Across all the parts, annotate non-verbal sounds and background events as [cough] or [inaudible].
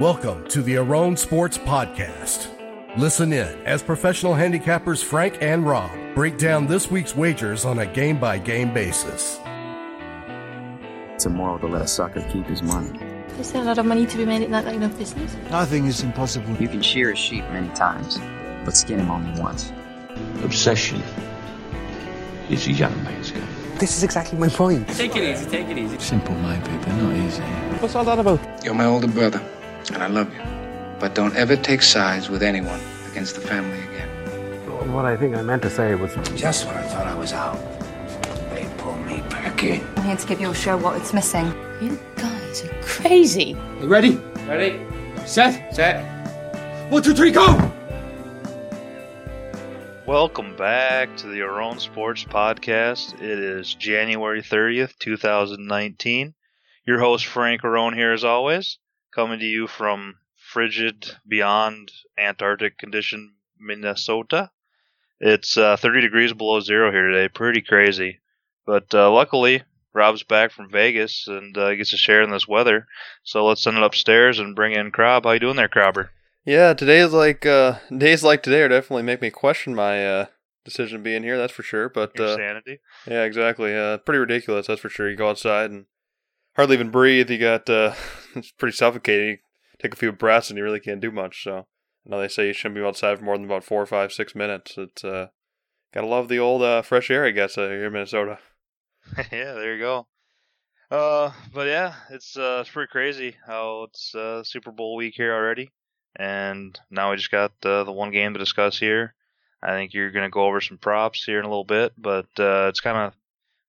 Welcome to the Aron Sports Podcast. Listen in as professional handicappers Frank and Rob break down this week's wagers on a game by game basis. It's immoral to let a sucker keep his money. Is there a lot of money to be made in that line of business? Nothing is impossible. You can shear a sheep many times, but skin him only once. Obsession is a young man's game. This is exactly my point. Take it easy, take it easy. Simple maybe, but not easy. What's all that about? You're my older brother, and I love you. But don't ever take sides with anyone against the family again. What I think I meant to say was Just when I thought I was out, they pulled me back in. I'm here to give your show what it's missing. You guys are crazy. You ready? Ready? Set? Set. One, two, three, go! Welcome back to the Aron Sports Podcast. It is January 30th, 2019. Your host, Frank Aron, here as always, coming to you from frigid, beyond Antarctic condition Minnesota. It's uh, 30 degrees below zero here today. Pretty crazy. But uh, luckily, Rob's back from Vegas and uh, gets to share in this weather. So let's send it upstairs and bring in Crob. How you doing there, Crobber? Yeah, today's like uh days like today are definitely make me question my uh decision being here, that's for sure. But Your uh sanity? yeah, exactly. Uh pretty ridiculous, that's for sure. You go outside and hardly even breathe, you got uh [laughs] it's pretty suffocating. You take a few breaths and you really can't do much, so I know they say you shouldn't be outside for more than about four, five, six minutes. It's uh gotta love the old uh fresh air I guess uh, here in Minnesota. [laughs] [laughs] yeah, there you go. Uh, but yeah, it's uh, it's pretty crazy how it's uh, Super Bowl week here already, and now we just got uh, the one game to discuss here. I think you're gonna go over some props here in a little bit, but uh, it's kind of,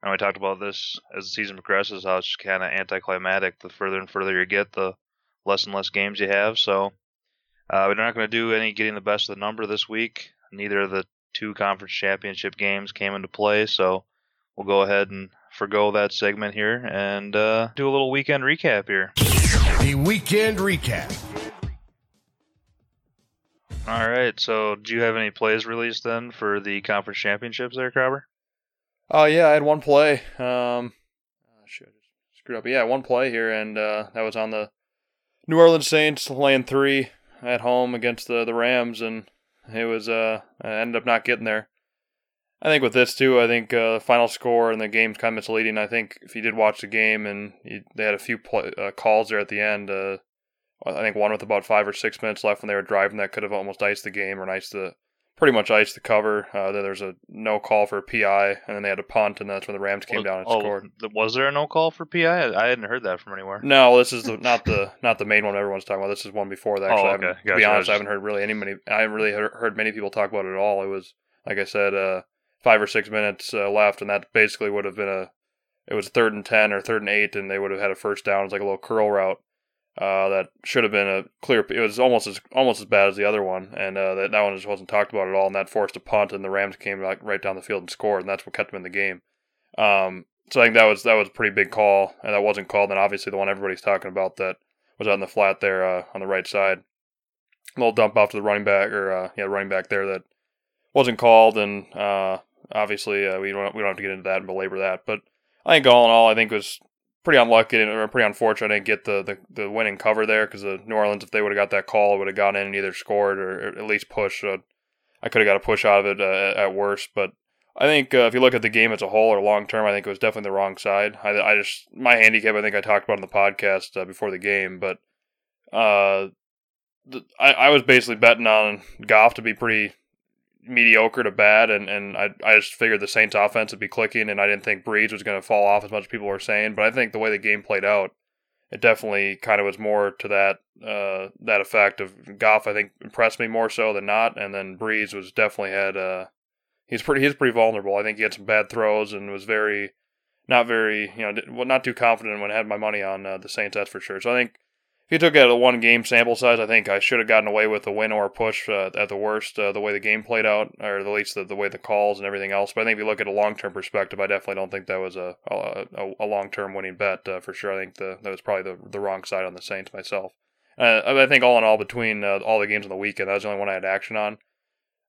and we talked about this as the season progresses, how it's just kind of anticlimactic. The further and further you get, the less and less games you have. So uh, we're not gonna do any getting the best of the number this week. Neither of the two conference championship games came into play, so we'll go ahead and forgo that segment here and uh, do a little weekend recap here. The weekend recap. All right. So, do you have any plays released then for the conference championships there, Crowber? Oh yeah, I had one play. Um, oh, screwed up. Yeah, one play here, and uh, that was on the New Orleans Saints laying three at home against the the Rams, and it was uh, I ended up not getting there. I think with this too, I think uh, final score and the game's kind of misleading. I think if you did watch the game and you, they had a few play, uh, calls there at the end, uh, I think one with about five or six minutes left when they were driving that could have almost iced the game or iced the pretty much iced the cover. Uh, then there's a no call for a PI, and then they had a punt, and that's when the Rams came down and oh, scored. Was there a no call for PI? I I hadn't heard that from anywhere. No, this is the, not the not the main one everyone's talking about. This is one before that. Actually, Oh, I okay. haven't- to Gotcha. be I honest, I haven't heard really any many. I haven't really heard, heard many people talk about it at all. It was like I said, uh, five or six minutes uh, left, and that basically would have been a. It was third and ten or third and eight, and they would have had a first down. It was like a little curl route. Uh, that should have been a clear. It was almost as almost as bad as the other one, and uh, that that one just wasn't talked about at all. And that forced a punt, and the Rams came like right down the field and scored, and that's what kept them in the game. Um, so I think that was that was a pretty big call, and that wasn't called. And obviously the one everybody's talking about that was out in the flat there uh, on the right side, a little dump off to the running back or uh, yeah running back there that wasn't called, and uh, obviously uh, we don't we don't have to get into that and belabor that. But I think all in all, I think was pretty unlucky and pretty unfortunate I didn't get the, the, the winning cover there because the New Orleans, if they would have got that call, would have gone in and either scored or, at least pushed. So I could have got a push out of it uh, at worst. But I think uh, if you look at the game as a whole or long term, I think it was definitely the wrong side. I, I just my handicap, I think I talked about on the podcast uh, before the game, but uh, I, I was basically betting on Goff to be pretty mediocre to bad, and, and I, I just figured the Saints offense would be clicking, and I didn't think Brees was going to fall off as much as people were saying. But I think the way the game played out, it definitely kind of was more to that uh, that effect of Goff. I think impressed me more so than not, and then Brees was definitely had uh, he's pretty he's pretty vulnerable. I think he had some bad throws and was very not very you know well, not too confident when I had my money on uh, the Saints. That's for sure. So I think you took at a one game sample size, I think I should have gotten away with a win or a push uh, at the worst, uh, the way the game played out, or at least the, the way the calls and everything else. But I think if you look at a long term perspective, I definitely don't think that was a a, a long term winning bet uh, for sure. I think the, that was probably the, the wrong side on the Saints myself. Uh, I think all in all, between uh, all the games on the weekend, that was the only one I had action on,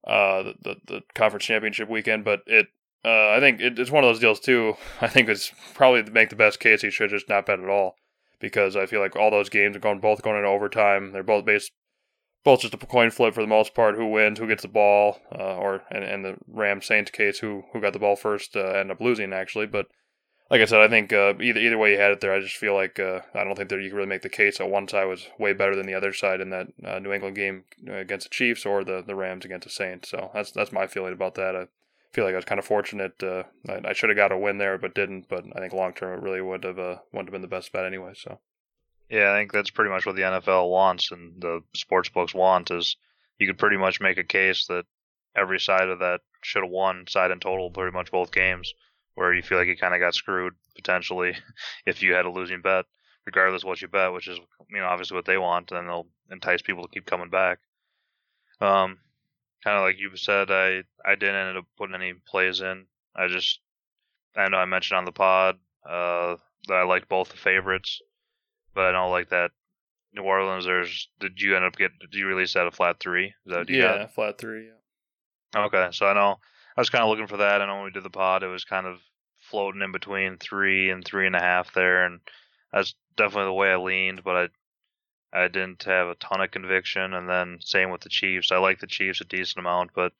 uh, the, the, the conference championship weekend. But it, I think it, it's one of those deals too. [laughs] I think it's probably to make the best case he should just not bet at all because I feel like all those games are going both going into overtime. They're both based both just a coin flip for the most part. Who wins? Who gets the ball? Uh, or and, and the Rams Saints case, who who got the ball first, uh, end up losing actually. But like I said, I think uh, either either way you had it there, I just feel like uh, I don't think that you can really make the case that one side was way better than the other side in that uh, New England game against the Chiefs or the, the Rams against the Saints. So that's that's my feeling about that. Feel like I was kind of fortunate. Uh, I, I should have got a win there, but didn't. But I think long term it really would have uh, would have been the best bet anyway. So. Yeah, I think that's pretty much what the NFL wants and the sports books want is you could pretty much make a case that every side of that should have won side in total pretty much both games where you feel like you kind of got screwed potentially [laughs] if you had a losing bet regardless what you bet which is you know obviously what they want and they'll entice people to keep coming back um kind of like you said i i didn't end up putting any plays in i just i know i mentioned on the pod uh that i liked both the favorites but I don't like that New Orleans. There's did you end up get did you release that a flat three? Is that yeah, got? flat three. Yeah. Okay, so I know I was kind of looking for that. I know when we did the pod, it was kind of floating in between three and three and a half there, and that's definitely the way I leaned. But I didn't have a ton of conviction, and then same with the Chiefs. I like the Chiefs a decent amount, but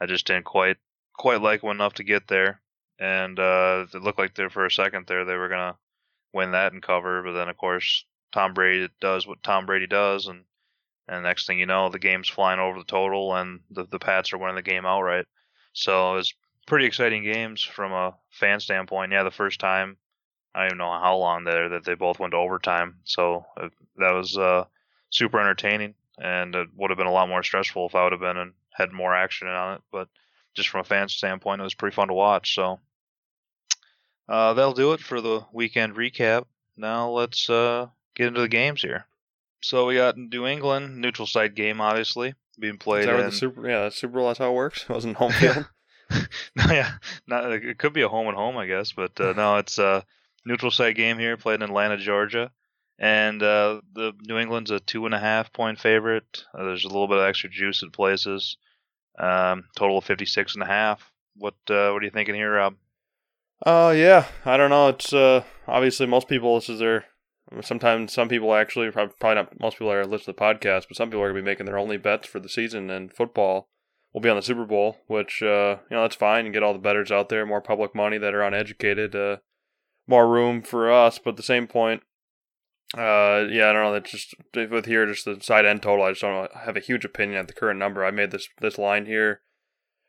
I just didn't quite quite like them enough to get there. And uh, it looked like there for a second there they were gonna win that and cover. But then, of course, Tom Brady does what Tom Brady does, and and next thing you know, the game's flying over the total, and the the Pats are winning the game outright. So it was pretty exciting games from a fan standpoint. Yeah, the first time, I don't even know how long there that they both went to overtime. So uh, that was uh, super entertaining, and it would have been a lot more stressful if I would have been and had more action on it. But just from a fan standpoint, it was pretty fun to watch. So uh, that'll do it for the weekend recap. Now let's uh, get into the games here. So we got New England neutral site game, obviously being played. Is that in... the Super? Yeah, that's Super Bowl. That's how it works. [laughs] It wasn't home [laughs] field. [laughs] no, yeah, not, it could be a home and home, I guess, but uh, no, it's a neutral site game here, played in Atlanta, Georgia, and uh, the New England's a two and a half point favorite. Uh, there's a little bit of extra juice at places. Um, total of fifty six and a half. What uh, what are you thinking here, Rob? Uh, yeah, I don't know. It's uh, obviously most people this is their. Sometimes some people actually probably not most people are listening to the podcast, but some people are gonna be making their only bets for the season and football will be on the Super Bowl, which uh, you know that's fine. and get all the bettors out there, more public money that are uneducated, uh, more room for us. But at the same point, uh, yeah, I don't know. That's just with here, just the side end total. I just don't have a huge opinion at the current number. I made this this line here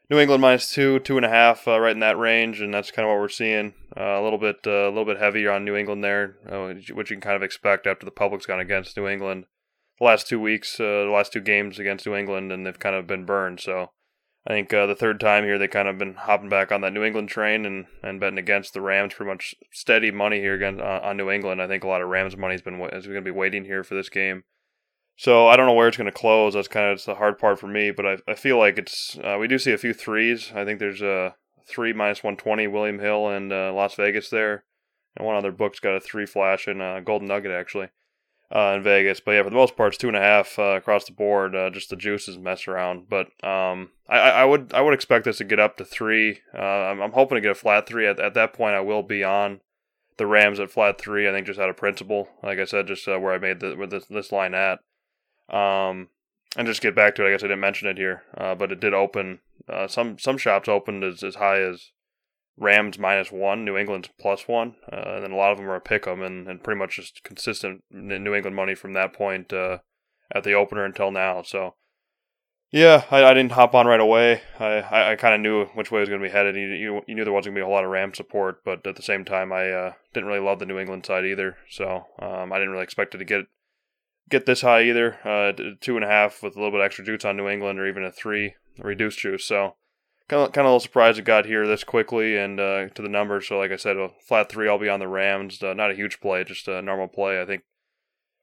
New England minus two, two and a half, uh, right in that range, and that's kind of what we're seeing. Uh, a little bit, uh, a little bit heavier on New England there, uh, which you can kind of expect after the public's gone against New England the last two weeks, uh, the last two games against New England, and they've kind of been burned. So I think uh, the third time here, they kind of been hopping back on that New England train and, and betting against the Rams. Pretty much steady money here again on New England. I think a lot of Rams money has been is going to be waiting here for this game. So I don't know where it's going to close. That's kind of the hard part for me. But I, I feel like it's uh, we do see a few threes. I think there's a three minus one twenty William Hill and uh, Las Vegas there, and one other book's got a three flash and uh, Golden Nugget actually uh, in Vegas. But yeah, for the most part, it's two and a half uh, across the board. Uh, just the juices mess around. But um, I, I would I would expect this to get up to three. Uh, I'm, I'm hoping to get a flat three. At, at that point, I will be on the Rams at flat three. I think just out of principle, like I said, just uh, where I made the, with this, this line at. Um, and just get back to it. I guess I didn't mention it here, uh, but it did open. Some some shops opened as, as high as Rams minus one, New England's plus one, uh, and then a lot of them are a pick 'em and, and pretty much just consistent New England money from that point uh, at the opener until now. So yeah, I, I didn't hop on right away. I I, I kind of knew which way it was going to be headed. You, you, you knew there wasn't going to be a whole lot of Ram support, but at the same time, I uh, didn't really love the New England side either. So um, I didn't really expect it to get get this high either. Uh, two and a half with a little bit extra juice on New England, or even a three reduced juice. So kind of kind of a little surprised it got here this quickly and uh, to the numbers. So like I said, a flat three, I'll be on the Rams. Uh, not a huge play, just a normal play. I think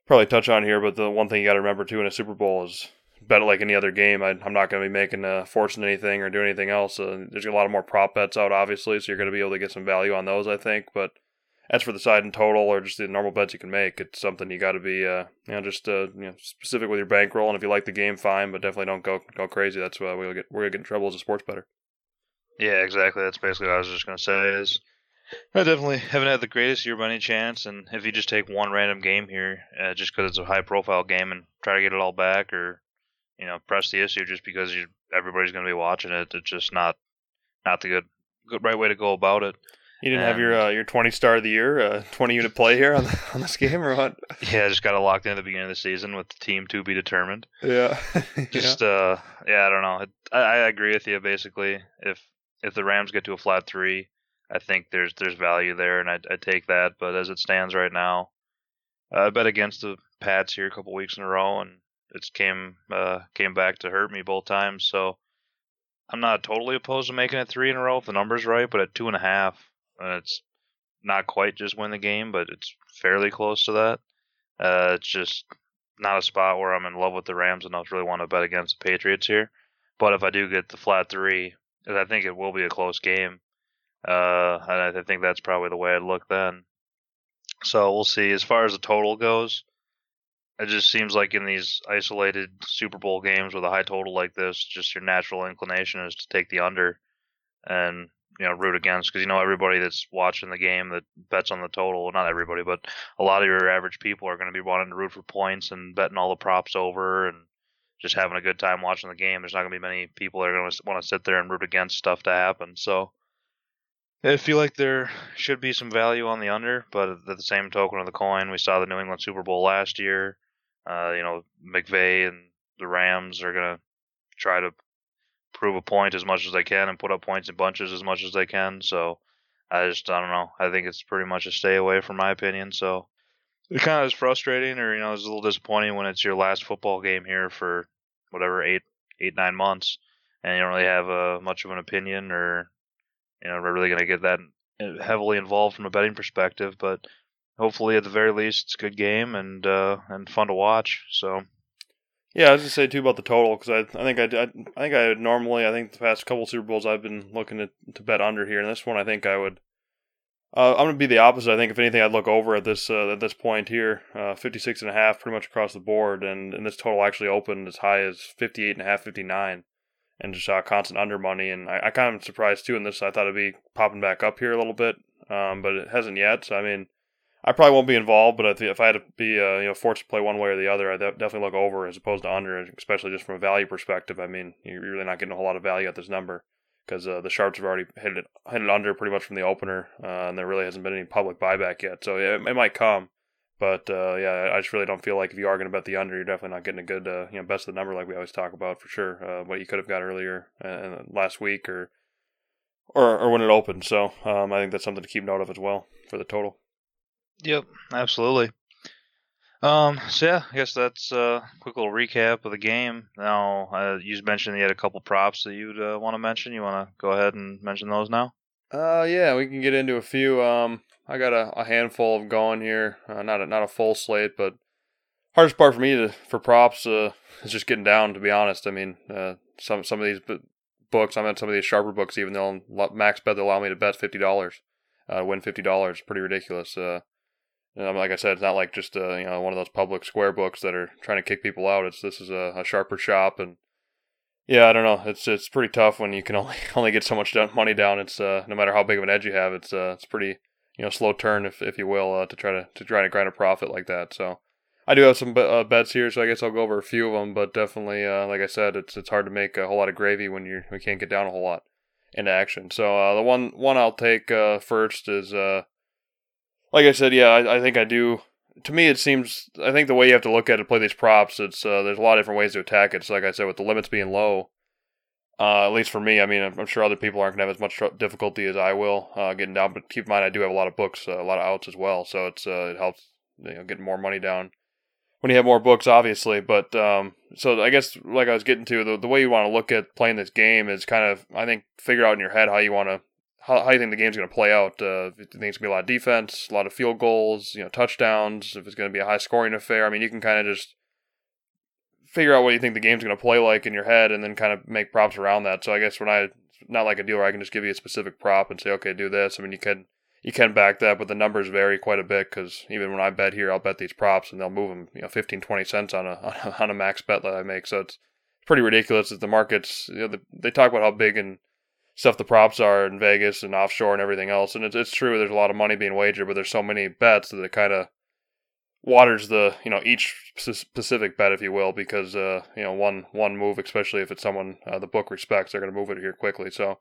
probably touch on here, but the one thing you got to remember too in a Super Bowl is bet like any other game. I, am not going to be making a fortune anything or doing anything else. Uh, there's a lot of more prop bets out, obviously, so you're going to be able to get some value on those. I think, but as for the side in total or just the normal bets you can make, it's something you got to be, uh, you know, just uh, you know, specific with your bankroll. And if you like the game, fine, but definitely don't go go crazy. That's why we'll get we're gonna get in trouble as a sports bettor. Yeah, exactly. That's basically what I was just gonna say. Is I definitely haven't had the greatest year by any chance, and if you just take one random game here, uh, just because it's a high-profile game, and try to get it all back, or you know, press the issue just because you, everybody's going to be watching it, it's just not not the good good right way to go about it. You didn't have your uh, your twenty star of the year, uh, twenty unit play here on the, [laughs] on this game or what? Yeah, I just got it locked in at the beginning of the season with the team to be determined. Yeah, [laughs] [laughs] Just uh, yeah, I don't know. It, I, I agree with you. Basically, if if the Rams get to a flat three, I think there's there's value there, and I I take that. But as it stands right now, uh, I bet against the Pats here a couple weeks in a row, and it's came uh came back to hurt me both times. So I'm not totally opposed to making it three in a row if the number's right, but at two and a half, and it's not quite just win the game, but it's fairly close to that. Uh, it's just not a spot where I'm in love with the Rams enough to really want to bet against the Patriots here. But if I do get the flat three, and I think it will be a close game, uh, and I think that's probably the way I'd look then. So we'll see. As far as the total goes, it just seems like in these isolated Super Bowl games with a high total like this, just your natural inclination is to take the under and you know root against because you know everybody that's watching the game that bets on the total. Not everybody, but a lot of your average people are going to be wanting to root for points and betting all the props over and just having a good time watching the game. There's not going to be many people that are going to want to sit there and root against stuff to happen. So I feel like there should be some value on the under, but at the same token of the coin, we saw the New England Super Bowl last year. Uh, you know, McVay and the Rams are going to try to prove a point as much as they can and put up points in bunches as much as they can. So I just I don't know. I think it's pretty much a stay away from my opinion. So it kind of is frustrating, or you know, it's a little disappointing when it's your last football game here for whatever eight eight nine months, and you don't really have uh, much of an opinion, or you know, we're really going to get that heavily involved from a betting perspective. But hopefully, at the very least, it's a good game and uh, and fun to watch. So Yeah, I was gonna say too about the total because I, I think I, I, I think I normally I think the past couple Super Bowls I've been looking to, to bet under here, and this one I think I would. Uh, I'm gonna be the opposite. I think if anything, I'd look over at this uh, at this point here, uh, 56 and a half, pretty much across the board, and, and this total actually opened as high as 58 and a half, 59, and just saw constant under money. And I, I kind of surprised too in this. I thought it'd be popping back up here a little bit, um, but it hasn't yet. So I mean, I probably won't be involved, but I if I had to be uh, you know forced to play one way or the other, I'd definitely look over as opposed to under, especially just from a value perspective. I mean, you're really not getting a whole lot of value at this number because uh, the sharps have already hit it hit it under pretty much from the opener, uh, and there really hasn't been any public buyback yet. So it, it might come, but uh, yeah, I just really don't feel like if you are going to bet the under, you're definitely not getting a good uh, you know best of the number like we always talk about for sure. Uh, what you could have got earlier last week or or or when it opened. So um, I think that's something to keep note of as well for the total. Yep, absolutely. Um, so yeah, I guess that's a quick little recap of the game. Now, uh, you mentioned you had a couple props that you'd uh, want to mention. You want to go ahead and mention those now? Uh, yeah, we can get into a few. Um, I got a, a handful of going here. Uh, not a, not a full slate, but hardest part for me to for props uh, is just getting down. To be honest, I mean, uh, some some of these books, I'm at some of these sharper books, even lo- max bet they allow me to bet fifty dollars, uh, win fifty dollars. Pretty ridiculous. Uh, like I said, it's not like just uh, you know one of those public square books that are trying to kick people out. It's this is a, a sharper shop, and yeah, I don't know. It's it's pretty tough when you can [laughs] only only get so much money down. It's uh, no matter how big of an edge you have, it's uh, it's pretty you know slow turn if if you will uh, to try to to try to grind a profit like that. So I do have some uh, bets here, so I guess I'll go over a few of them. But definitely, uh, like I said, it's it's hard to make a whole lot of gravy when you we can't get down a whole lot into action. So uh, the one one I'll take uh, first is uh, like I said, yeah, I, I think I do. To me, it seems. I think the way you have to look at it, play these props, it's uh, there's a lot of different ways to attack it. So, like I said, with the limits being low, uh, at least for me, I mean, I'm, I'm sure other people aren't gonna have as much difficulty as I will uh, getting down. But keep in mind, I do have a lot of books, uh, a lot of outs as well, so it's uh, it helps you know getting more money down when you have more books, obviously. But um, so I guess like I was getting to the the way you want to look at playing this game is kind of I think figure out in your head how you want to how, how you think the game's going to play out. Uh, if you think it's going to be a lot of defense, a lot of field goals, you know, touchdowns. If it's going to be a high scoring affair, I mean, you can kind of just figure out what you think the game's going to play like in your head, and then kind of make props around that. So I guess when I not like a dealer, I can just give you a specific prop and say, okay, do this. I mean, you can you can back that, but the numbers vary quite a bit because even when I bet here, I'll bet these props and they'll move them, you know, 15, 20 cents on a on [laughs] a, on a max bet that I make. So it's pretty ridiculous that the markets, you know, the, they talk about how big and stuff the props are in Vegas and offshore and everything else. And it's it's true. There's a lot of money being wagered, but there's so many bets that it kind of waters the you know each specific bet, if you will, because uh, you know one one move, especially if it's someone uh, the book respects, they're going to move it here quickly. So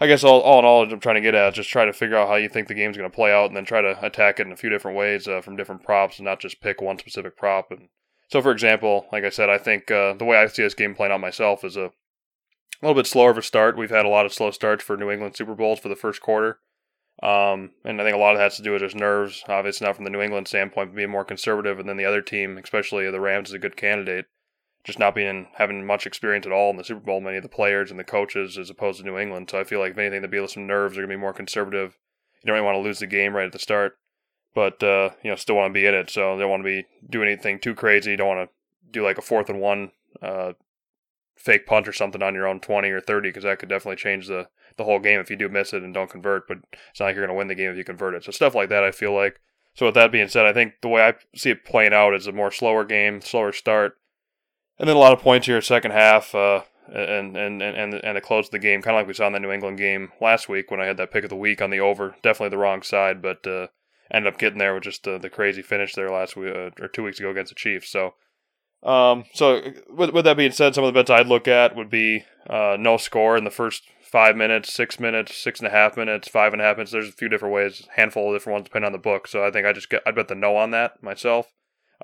I guess all, all in all, I'm trying to get at just try to figure out how you think the game's going to play out, and then try to attack it in a few different ways uh, from different props, and not just pick one specific prop. And so, for example, like I said, I think uh, the way I see this game playing out myself is a little bit slower of a start. We've had a lot of slow starts for New England Super Bowls for the first quarter. Um, and I think a lot of that has to do with just nerves, obviously not from the New England standpoint, but being more conservative, and then the other team, especially the Rams, is a good candidate just not being having much experience at all in the Super Bowl, many of the players and the coaches as opposed to New England. So I feel like if anything, the be some nerves are gonna be more conservative. You don't really want to lose the game right at the start, but uh, you know still want to be in it. So they don't want to be doing anything too crazy. You don't want to do like a fourth and one uh, fake punt or something on your own twenty or thirty because that could definitely change the the whole game if you do miss it and don't convert. But it's not like you're gonna win the game if you convert it. So stuff like that, I feel like. So with that being said, I think the way I see it playing out is a more slower game, slower start and then a lot of points here second half, uh, and and and and the close of the game, kind of like we saw in the New England game last week when I had that pick of the week on the over. Definitely the wrong side, but uh, ended up getting there with just uh, the crazy finish there last week uh, or two weeks ago against the Chiefs. So, um, so with, with that being said, some of the bets I'd look at would be uh, no score in the first five minutes, six minutes, six and a half minutes, five and a half minutes. There's a few different ways, handful of different ones depending on the book. So I think I just get I'd bet the no on that myself.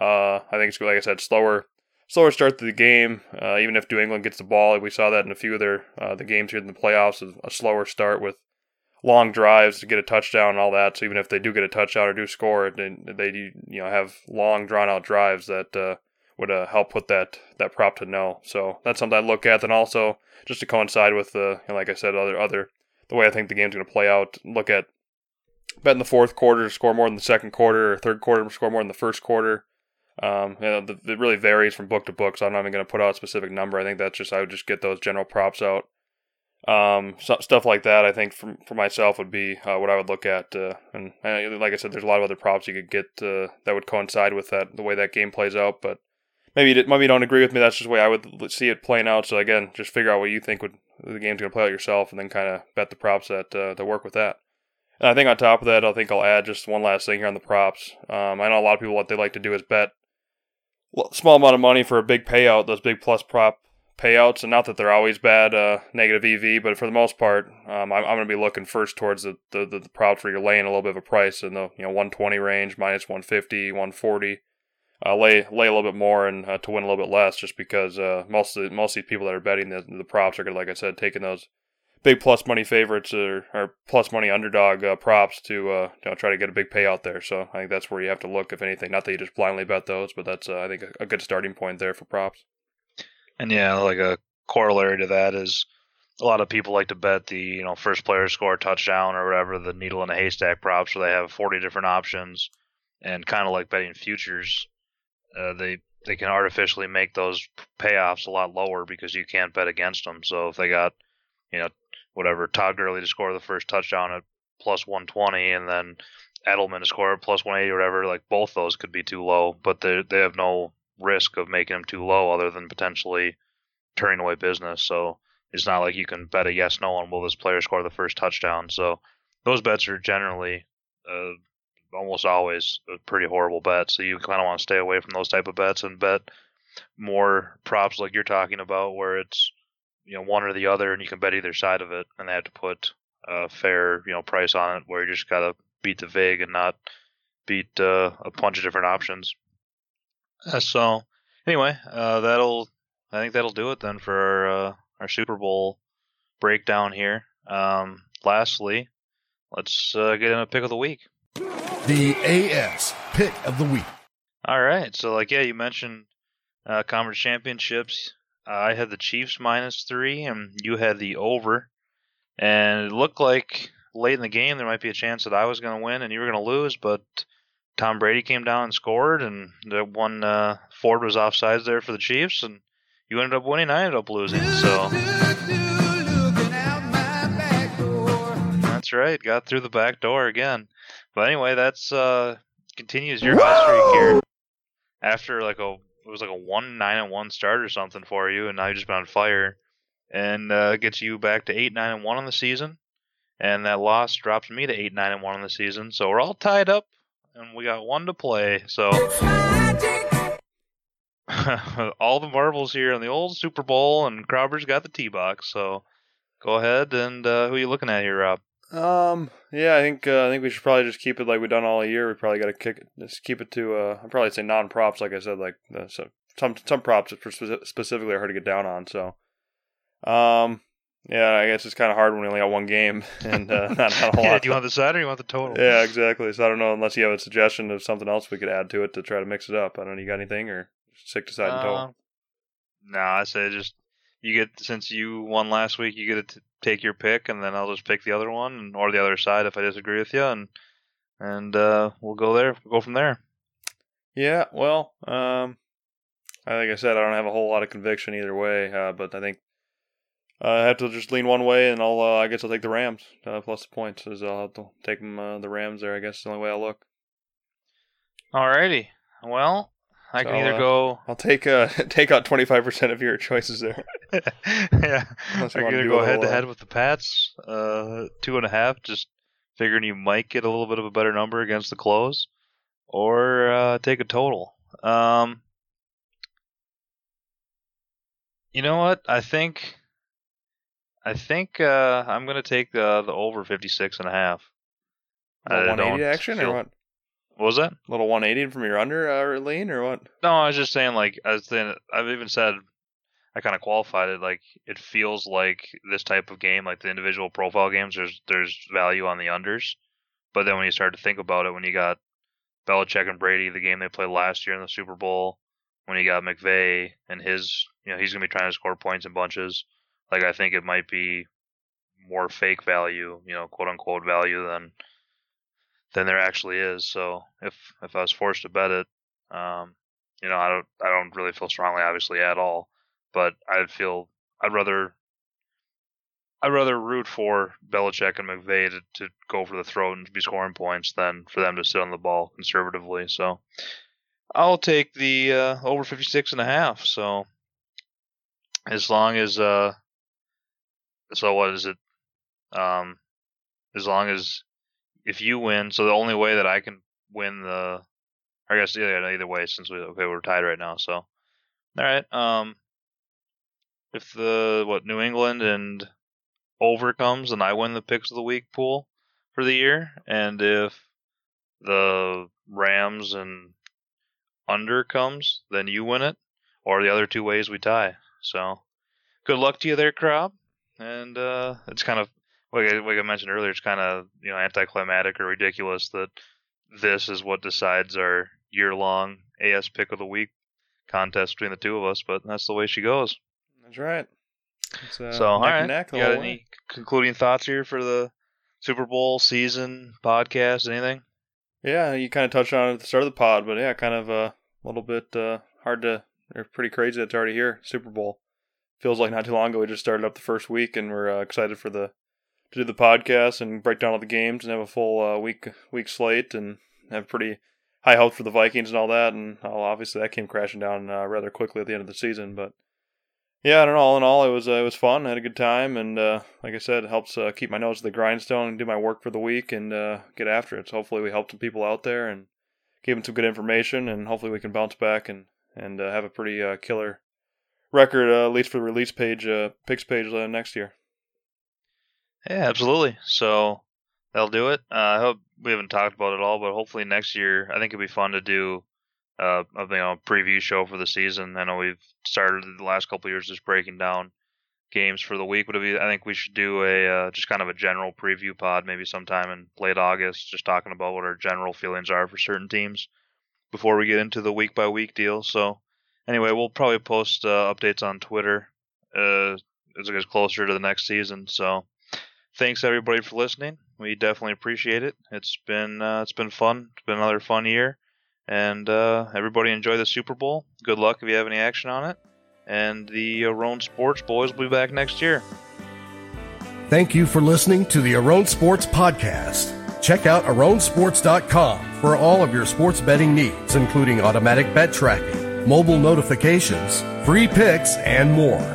Uh, I think it's like I said, slower slower start to the game. Uh, even if New England gets the ball, we saw that in a few of their uh, the games here in the playoffs. A slower start with long drives to get a touchdown and all that. So even if they do get a touchdown or do score, they, they you know have long drawn out drives that uh, would uh, help put that that prop to no. So that's something I look at. Then also just to coincide with the you know, like I said other other the way I think the game's going to play out. Look at bet in the fourth quarter to score more than the second quarter, or third quarter to score more than the first quarter. Um, you know, the, it really varies from book to book, so I'm not even going to put out a specific number. I think that's just I would just get those general props out. Um, so, stuff like that, I think for for myself would be uh, what I would look at. Uh, and uh, like I said, there's a lot of other props you could get uh, that would coincide with that the way that game plays out. But maybe you, maybe you don't agree with me. That's just the way I would see it playing out. So again, just figure out what you think would the game's going to play out yourself, and then kind of bet the props that uh, that work with that. And I think on top of that, I think I'll add just one last thing here on the props. Um, I know a lot of people what they like to do is bet small amount of money for a big payout, those big plus prop payouts, and not that they're always bad uh, negative EV, but for the most part, um, I'm, I'm going to be looking first towards the, the, the, the props where you're laying a little bit of a price in the you know 120 range, minus 150, 140. Uh, lay lay a little bit more and uh, to win a little bit less, just because uh, most of the, most of these people that are betting the, the props are to, like I said, taking those big plus money favorites or, or plus money underdog uh, props to uh, you know, try to get a big payout there. So I think that's where you have to look, if anything. Not that you just blindly bet those, but that's uh, I think a, a, good starting point there for props. And yeah, like a corollary to that is a lot of people like to bet the you know first player score touchdown or whatever the needle in a haystack props, where they have 40 different options, and kind of like betting futures, uh, they they can artificially make those payoffs a lot lower because you can't bet against them. So if they got you know whatever Todd Gurley to score the first touchdown at plus 120, and then Edelman to score at plus 180 or whatever. Like both those could be too low, but they they have no risk of making them too low other than potentially turning away business. So it's not like you can bet a yes no on will this player score the first touchdown. So those bets are generally uh, almost always a pretty horrible bet. So you kind of want to stay away from those type of bets and bet more props like you're talking about, where it's you know one or the other, and you can bet either side of it, and they have to put a fair you know price on it, where you just gotta beat the vig and not beat uh, a bunch of different options. Uh, so anyway, uh, that'll I think that'll do it then for our, uh, our Super Bowl breakdown here. Um, lastly, let's uh, get in a pick of the week. The AS pick of the week. All right, so like yeah, you mentioned uh, conference championships. I had the Chiefs minus three, and you had the over. And it looked like late in the game there might be a chance that I was going to win and you were going to lose, but Tom Brady came down and scored, and the one uh, Ford was offsides there for the Chiefs, and you ended up winning. I ended up losing. So right, got through the back door again. But anyway, that's uh, continues your hot streak here. After like a it was like a one nine and one start or something for you, and now you've just been on fire. and uh, gets you back to eight nine and one on the season, and that loss drops me to eight nine and one on the season. So we're all tied up, and we got one to play. So [laughs] all the marbles here on the old Super Bowl, and Crowber's got the tee box. So go ahead and uh, who are you looking at here, Rob? Um, yeah, I think uh, I think we should probably just keep it like we've done all year. We probably got to kick it, just keep it to. Uh, I'd probably say non props, like I said, like uh, so some some props specifically are hard to get down on. So, um, yeah, I guess it's kind of hard when we only got one game [laughs] and uh, not, not a whole [laughs] yeah, lot. do you want the side or you want the total? yeah, exactly. So I don't know unless you have a suggestion of something else we could add to it to try to mix it up. I don't know. You got anything or stick to side and Uh, total? No, I say just you get since you won last week, you get to take your pick, and then I'll just pick the other one or the other side if I disagree with you, and and uh, we'll go there. We'll go from there. Yeah, well, um, I like I said, I don't have a whole lot of conviction either way, uh, but I think uh, I have to just lean one way, and I'll uh, I guess I'll take the Rams uh, plus the points. Is I'll have to take 'em, uh, the Rams there. I guess is the only way I'll look. Alrighty. Well, I So, can either uh, go. I'll take uh [laughs] take out twenty five percent of your choices there. [laughs] yeah, I can either go head to head with the Pats, uh, two and a half, just figuring you might get a little bit of a better number against the close, or uh, take a total. Um, you know what? I think, I think uh, I'm gonna take the the over 56 and a half. I Little one eighty action feel- or what? What was that? A Little one eighty from your under uh, lean or what? No, I was just saying, like, I was saying, I've even said, I kind of qualified it, like, it feels like this type of game, like the individual profile games, there's there's value on the unders. But then when you start to think about it, when you got Belichick and Brady, the game they played last year in the Super Bowl, when you got McVay and his, you know, he's going to be trying to score points in bunches, like, I think it might be more fake value, you know, quote unquote value than than there actually is. So if if I was forced to bet it, um, you know, I don't I don't really feel strongly, obviously, at all. But I'd feel I'd rather I'd rather root for Belichick and McVay to, to go for the throat and be scoring points than for them to sit on the ball conservatively. So I'll take the uh, over 56 and a half. So as long as uh so what is it um as long as if you win so the only way that I can win the I guess yeah, either way since we okay we're tied right now so. All right um if the what New England and over comes and I win the picks of the week pool for the year and if the Rams and under comes then you win it or the other two ways we tie so. Good luck to you there Crop and uh it's kind of like I, like I mentioned earlier it's kind of you know anticlimactic or ridiculous that this is what decides our year long AS pick of the week contest between the two of us but that's the way she goes That's right. Uh, so all right, neck you got any way. concluding thoughts here for the Super Bowl season podcast? Anything? Yeah, you kind of touched on it at the start of the pod, but yeah, kind of uh, a little bit uh, hard to, or pretty crazy that's already here. Super Bowl feels like not too long ago. We just started up the first week, and we're uh, excited for the to do the podcast and break down all the games and have a full uh, week week slate and have pretty high hopes for the Vikings and all that. And uh, obviously that came crashing down uh, rather quickly at the end of the season, but. Yeah, I don't know. All in all, it was uh, it was fun. I had a good time, and uh, like I said, it helps uh, keep my nose to the grindstone and do my work for the week and uh, get after it. So hopefully, we helped some people out there and gave them some good information, and hopefully, we can bounce back and and uh, have a pretty killer record, at least for the release page, picks page next year. Yeah, absolutely. So that'll do it. Uh, I hope we haven't talked about it all, but hopefully next year, I think it'd be fun to do uh, a you know preview show for the season. I know we've started the last couple years just breaking down games for the week, but be, I think we should do a uh, just kind of a general preview pod maybe sometime in late August, just talking about what our general feelings are for certain teams before we get into the week by week deal. So anyway, we'll probably post uh, updates on Twitter uh, as it gets closer to the next season. So thanks everybody for listening. We definitely appreciate it. It's been uh, it's been fun. It's been another fun year, and uh, everybody enjoy the Super Bowl. Good luck if you have any action on it. And the Aron Sports boys will be back next year. Thank you for listening to the Aron Sports Podcast. Check out aronsports.com for all of your sports betting needs, including automatic bet tracking, mobile notifications, free picks, and more.